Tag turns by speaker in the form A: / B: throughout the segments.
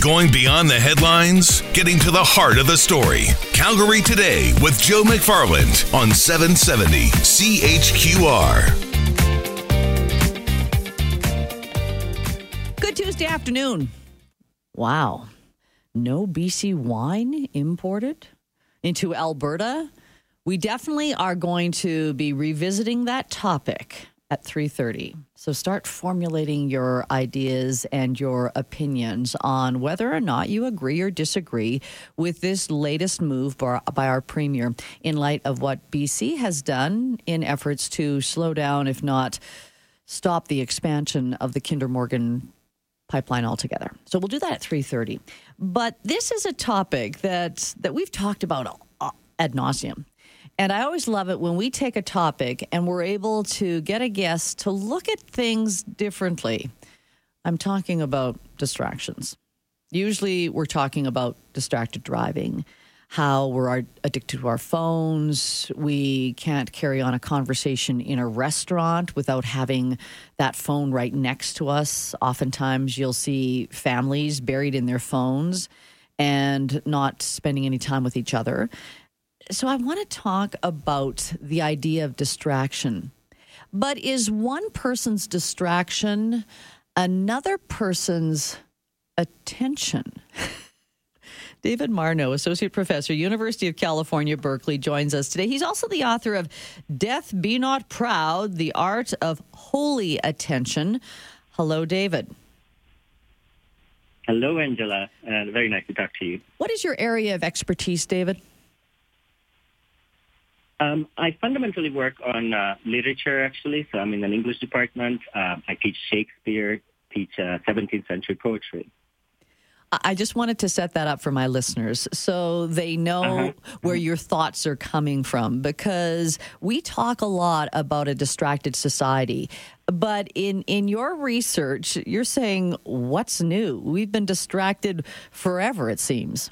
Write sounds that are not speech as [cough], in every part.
A: Going beyond the headlines, getting to the heart of the story. Calgary Today with Joe McFarland on 770 CHQR.
B: Good Tuesday afternoon. Wow. No BC wine imported into Alberta? We definitely are going to be revisiting that topic at 3:30. So start formulating your ideas and your opinions on whether or not you agree or disagree with this latest move by our premier in light of what BC has done in efforts to slow down if not stop the expansion of the Kinder Morgan pipeline altogether. So we'll do that at 3:30. But this is a topic that that we've talked about ad nauseum. And I always love it when we take a topic and we're able to get a guest to look at things differently. I'm talking about distractions. Usually we're talking about distracted driving, how we're addicted to our phones. We can't carry on a conversation in a restaurant without having that phone right next to us. Oftentimes you'll see families buried in their phones and not spending any time with each other. So I want to talk about the idea of distraction. But is one person's distraction another person's attention? [laughs] David Marno, Associate Professor, University of California, Berkeley, joins us today. He's also the author of Death Be Not Proud The Art of Holy Attention. Hello, David.
C: Hello, Angela. Uh, very nice to talk to you.
B: What is your area of expertise, David?
C: Um, I fundamentally work on uh, literature, actually. So I'm in an English department. Uh, I teach Shakespeare, teach uh, 17th century poetry.
B: I just wanted to set that up for my listeners so they know uh-huh. where your thoughts are coming from because we talk a lot about a distracted society. But in, in your research, you're saying, what's new? We've been distracted forever, it seems.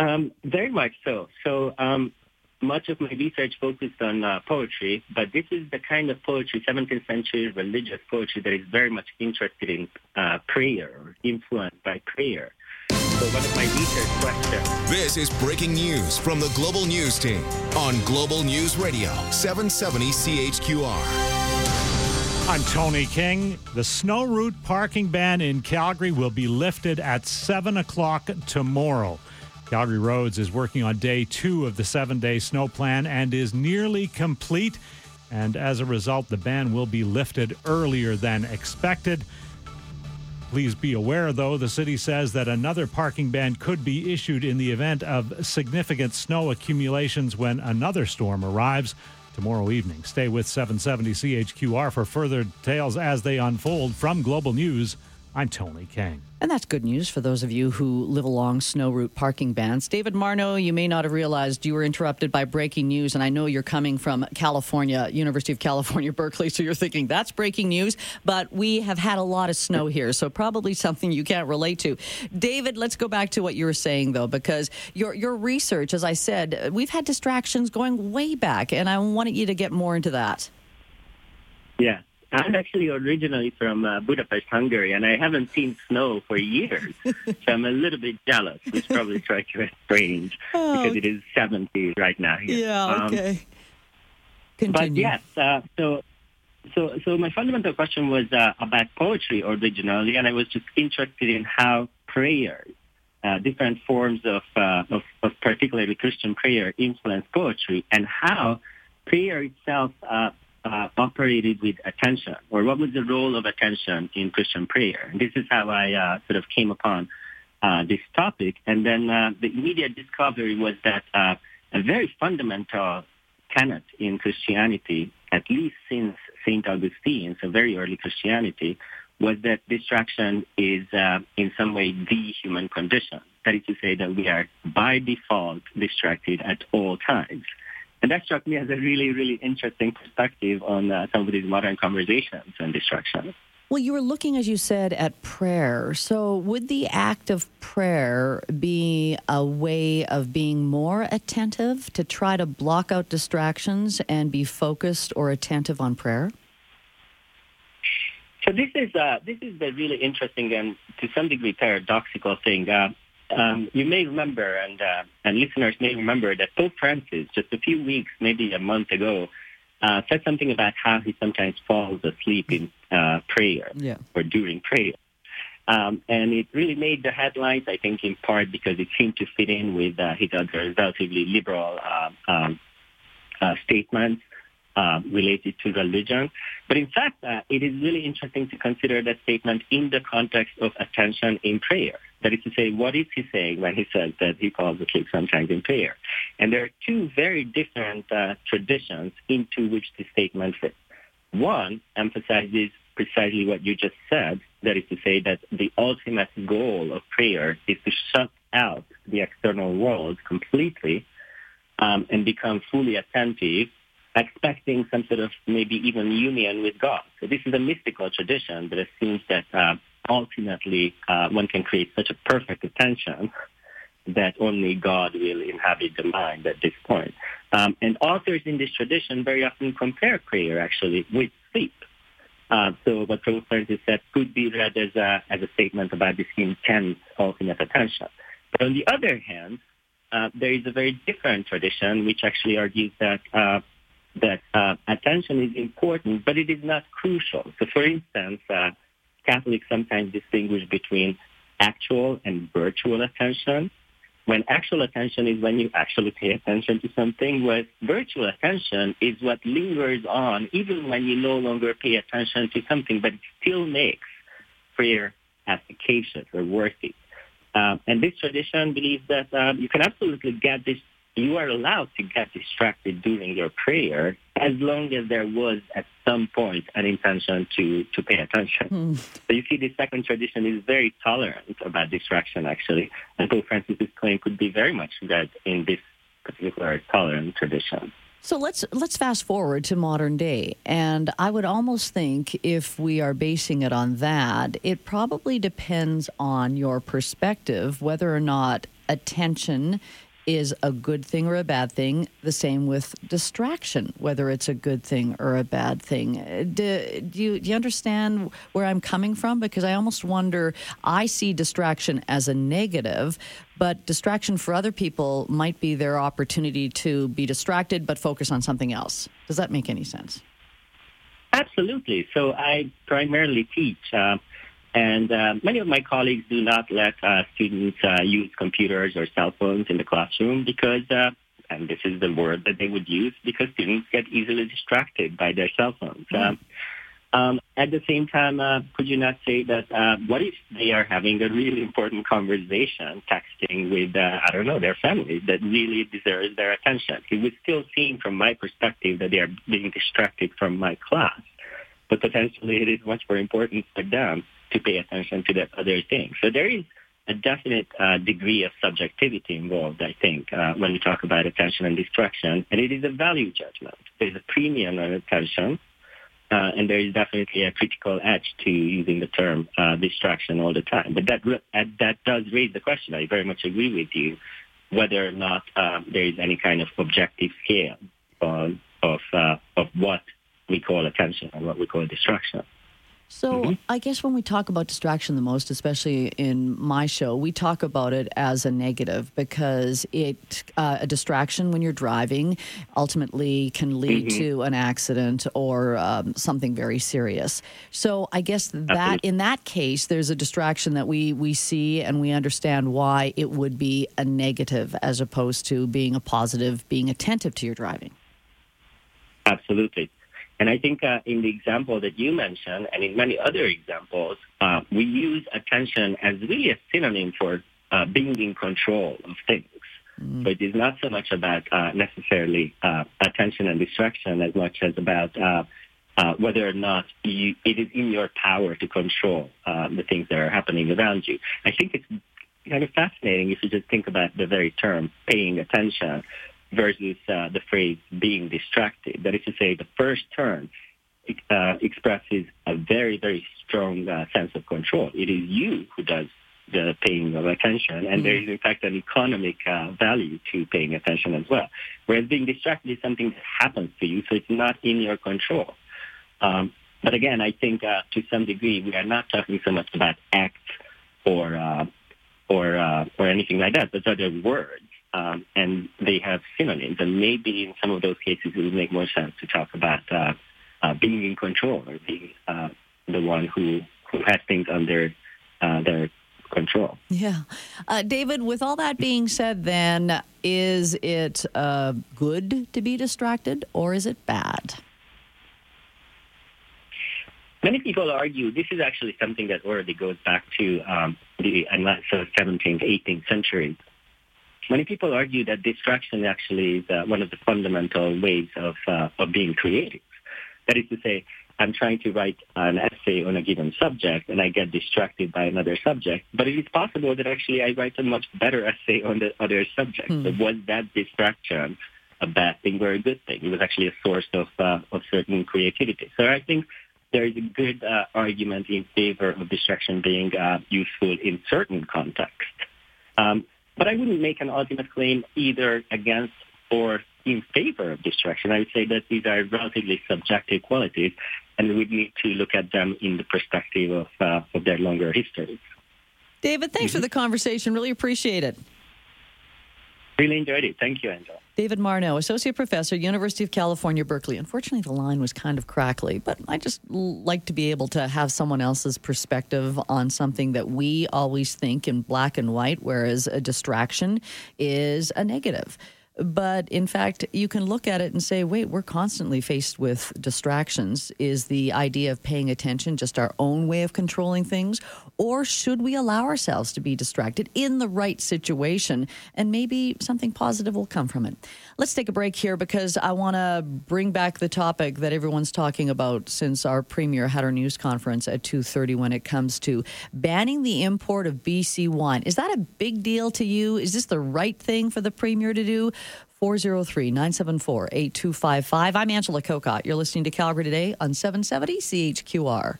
C: Um, very much so. So um, much of my research focused on uh, poetry, but this is the kind of poetry, 17th century religious poetry, that is very much interested in uh, prayer or influenced by prayer. So one of my research questions.
A: This is breaking news from the Global News Team on Global News Radio, 770 CHQR.
D: I'm Tony King. The snow route parking ban in Calgary will be lifted at 7 o'clock tomorrow. Calgary Roads is working on day two of the seven day snow plan and is nearly complete. And as a result, the ban will be lifted earlier than expected. Please be aware, though, the city says that another parking ban could be issued in the event of significant snow accumulations when another storm arrives tomorrow evening. Stay with 770 CHQR for further details as they unfold. From Global News, I'm Tony King.
B: And that's good news for those of you who live along snow route parking bans. David Marno, you may not have realized you were interrupted by breaking news, and I know you're coming from California, University of California, [laughs] Berkeley, so you're thinking that's breaking news, but we have had a lot of snow here, so probably something you can't relate to. David, let's go back to what you were saying, though, because your, your research, as I said, we've had distractions going way back, and I wanted you to get more into that.
C: Yeah. I'm actually originally from uh, Budapest, Hungary, and I haven't seen snow for years. [laughs] so I'm a little bit jealous, which probably strikes you as strange [laughs] oh, because it is 70 right now here.
B: Yeah, um, okay. Um,
C: but yes, uh, so so so my fundamental question was uh, about poetry originally, and I was just interested in how prayers, uh, different forms of, uh, of, of particularly Christian prayer, influence poetry, and how prayer itself uh, operated with attention, or what was the role of attention in Christian prayer? And this is how I uh, sort of came upon uh, this topic. And then uh, the immediate discovery was that uh, a very fundamental tenet in Christianity, at least since St. Augustine, so very early Christianity, was that distraction is uh, in some way the human condition. That is to say that we are by default distracted at all times. And that struck me as a really, really interesting perspective on uh, some of these modern conversations and distractions.
B: Well, you were looking, as you said, at prayer. So, would the act of prayer be a way of being more attentive to try to block out distractions and be focused or attentive on prayer?
C: So this is uh, this is the really interesting and to some degree paradoxical thing. Uh, um, you may remember, and uh, and listeners may remember that Pope Francis, just a few weeks, maybe a month ago, uh, said something about how he sometimes falls asleep in uh, prayer
B: Yeah.
C: or during prayer. Um, and it really made the headlines, I think, in part because it seemed to fit in with uh, his other relatively liberal uh, um, uh, statements uh, related to religion. But in fact, uh, it is really interesting to consider that statement in the context of attention in prayer. That is to say, what is he saying when he says that he falls asleep sometimes in prayer? And there are two very different uh, traditions into which this statement fits. One emphasizes precisely what you just said, that is to say that the ultimate goal of prayer is to shut out the external world completely um, and become fully attentive, expecting some sort of maybe even union with God. So this is a mystical tradition, it seems that uh, ultimately uh, one can create such a perfect attention that only God will inhabit the mind at this point. Um, and authors in this tradition very often compare prayer actually with sleep. Uh, so what Pope Francis said could be read as a, as a statement about this intense ultimate attention. But on the other hand, uh, there is a very different tradition which actually argues that uh, that uh, attention is important, but it is not crucial. So, for instance, uh, Catholics sometimes distinguish between actual and virtual attention. When actual attention is when you actually pay attention to something, whereas virtual attention is what lingers on even when you no longer pay attention to something, but it still makes prayer efficacious or worthy. Um, and this tradition believes that um, you can absolutely get this, you are allowed to get distracted during your prayer as long as there was at some point an intention to, to pay attention. Hmm. So you see the second tradition is very tolerant about distraction actually. And Pope Francis's claim could be very much read in this particular tolerant tradition.
B: So let's let's fast forward to modern day, and I would almost think if we are basing it on that, it probably depends on your perspective whether or not attention is a good thing or a bad thing. The same with distraction, whether it's a good thing or a bad thing. Do, do you do you understand where I'm coming from? Because I almost wonder. I see distraction as a negative, but distraction for other people might be their opportunity to be distracted but focus on something else. Does that make any sense?
C: Absolutely. So I primarily teach, uh, and uh, many of my colleagues do not let uh, students uh, use computers or cell phones in the classroom because, uh, and this is the word that they would use, because students get easily distracted by their cell phones. Um, um, at the same time, uh, could you not say that uh, what if they are having a really important conversation, texting with, uh, I don't know, their family that really deserves their attention? It would still seem from my perspective that they are being distracted from my class, but potentially it is much more important for them to pay attention to that other thing. So there is a definite uh, degree of subjectivity involved, I think, uh, when we talk about attention and distraction, and it is a value judgment. There's a premium on attention, uh, and there is definitely a critical edge to using the term uh, distraction all the time. But that re- uh, that does raise the question. I very much agree with you whether or not um, there is any kind of objective scale of uh, of what we call attention and what we call distraction.
B: So I guess when we talk about distraction the most, especially in my show, we talk about it as a negative because it uh, a distraction when you're driving ultimately can lead to an accident or um, something very serious. So I guess that
C: Absolutely.
B: in that case, there's a distraction that we we see and we understand why it would be a negative as opposed to being a positive, being attentive to your driving.
C: Absolutely. And I think uh, in the example that you mentioned and in many other examples, uh, we use attention as really a synonym for uh, being in control of things. So it is not so much about uh, necessarily uh, attention and distraction as much as about uh, uh, whether or not you, it is in your power to control uh, the things that are happening around you. I think it's kind of fascinating if you just think about the very term paying attention versus uh, the phrase being distracted. That is to say, the first turn uh, expresses a very, very strong uh, sense of control. It is you who does the paying of attention, and there is in fact an economic uh, value to paying attention as well. Whereas being distracted is something that happens to you, so it's not in your control. Um, but again, I think uh, to some degree we are not talking so much about acts or uh, or uh, or anything like that, but other words, um, and they have synonyms. And maybe in some of those cases, it would make more sense to talk about uh, uh, being in control or being uh, the one who who has things under uh, their control.
B: Yeah. Uh, David, with all that being said, then, is it uh, good to be distracted or is it bad?
C: Many people argue this is actually something that already goes back to um, the so 17th, 18th century. Many people argue that distraction actually is uh, one of the fundamental ways of, uh, of being creative. That is to say, I'm trying to write an essay on a given subject and I get distracted by another subject. But it is possible that actually I write a much better essay on the other subject. Hmm. So was that distraction a bad thing or a good thing? It was actually a source of, uh, of certain creativity. So I think there is a good uh, argument in favor of distraction being uh, useful in certain contexts. Um, but I wouldn't make an ultimate claim either against or in favor of distraction. I would say that these are relatively subjective qualities, and we need to look at them in the perspective of, uh, of their longer history.
B: David, thanks mm-hmm. for the conversation. Really appreciate it.
C: Really enjoyed it. Thank you, Angela.
B: David Marno, Associate Professor, University of California, Berkeley. Unfortunately, the line was kind of crackly, but I just like to be able to have someone else's perspective on something that we always think in black and white, whereas a distraction is a negative. But in fact, you can look at it and say, wait, we're constantly faced with distractions. Is the idea of paying attention just our own way of controlling things? Or should we allow ourselves to be distracted in the right situation and maybe something positive will come from it? Let's take a break here because I want to bring back the topic that everyone's talking about since our premier had our news conference at 2:30 when it comes to banning the import of BC wine. Is that a big deal to you? Is this the right thing for the premier to do? 403 974 8255. I'm Angela Kokott. You're listening to Calgary Today on 770 CHQR.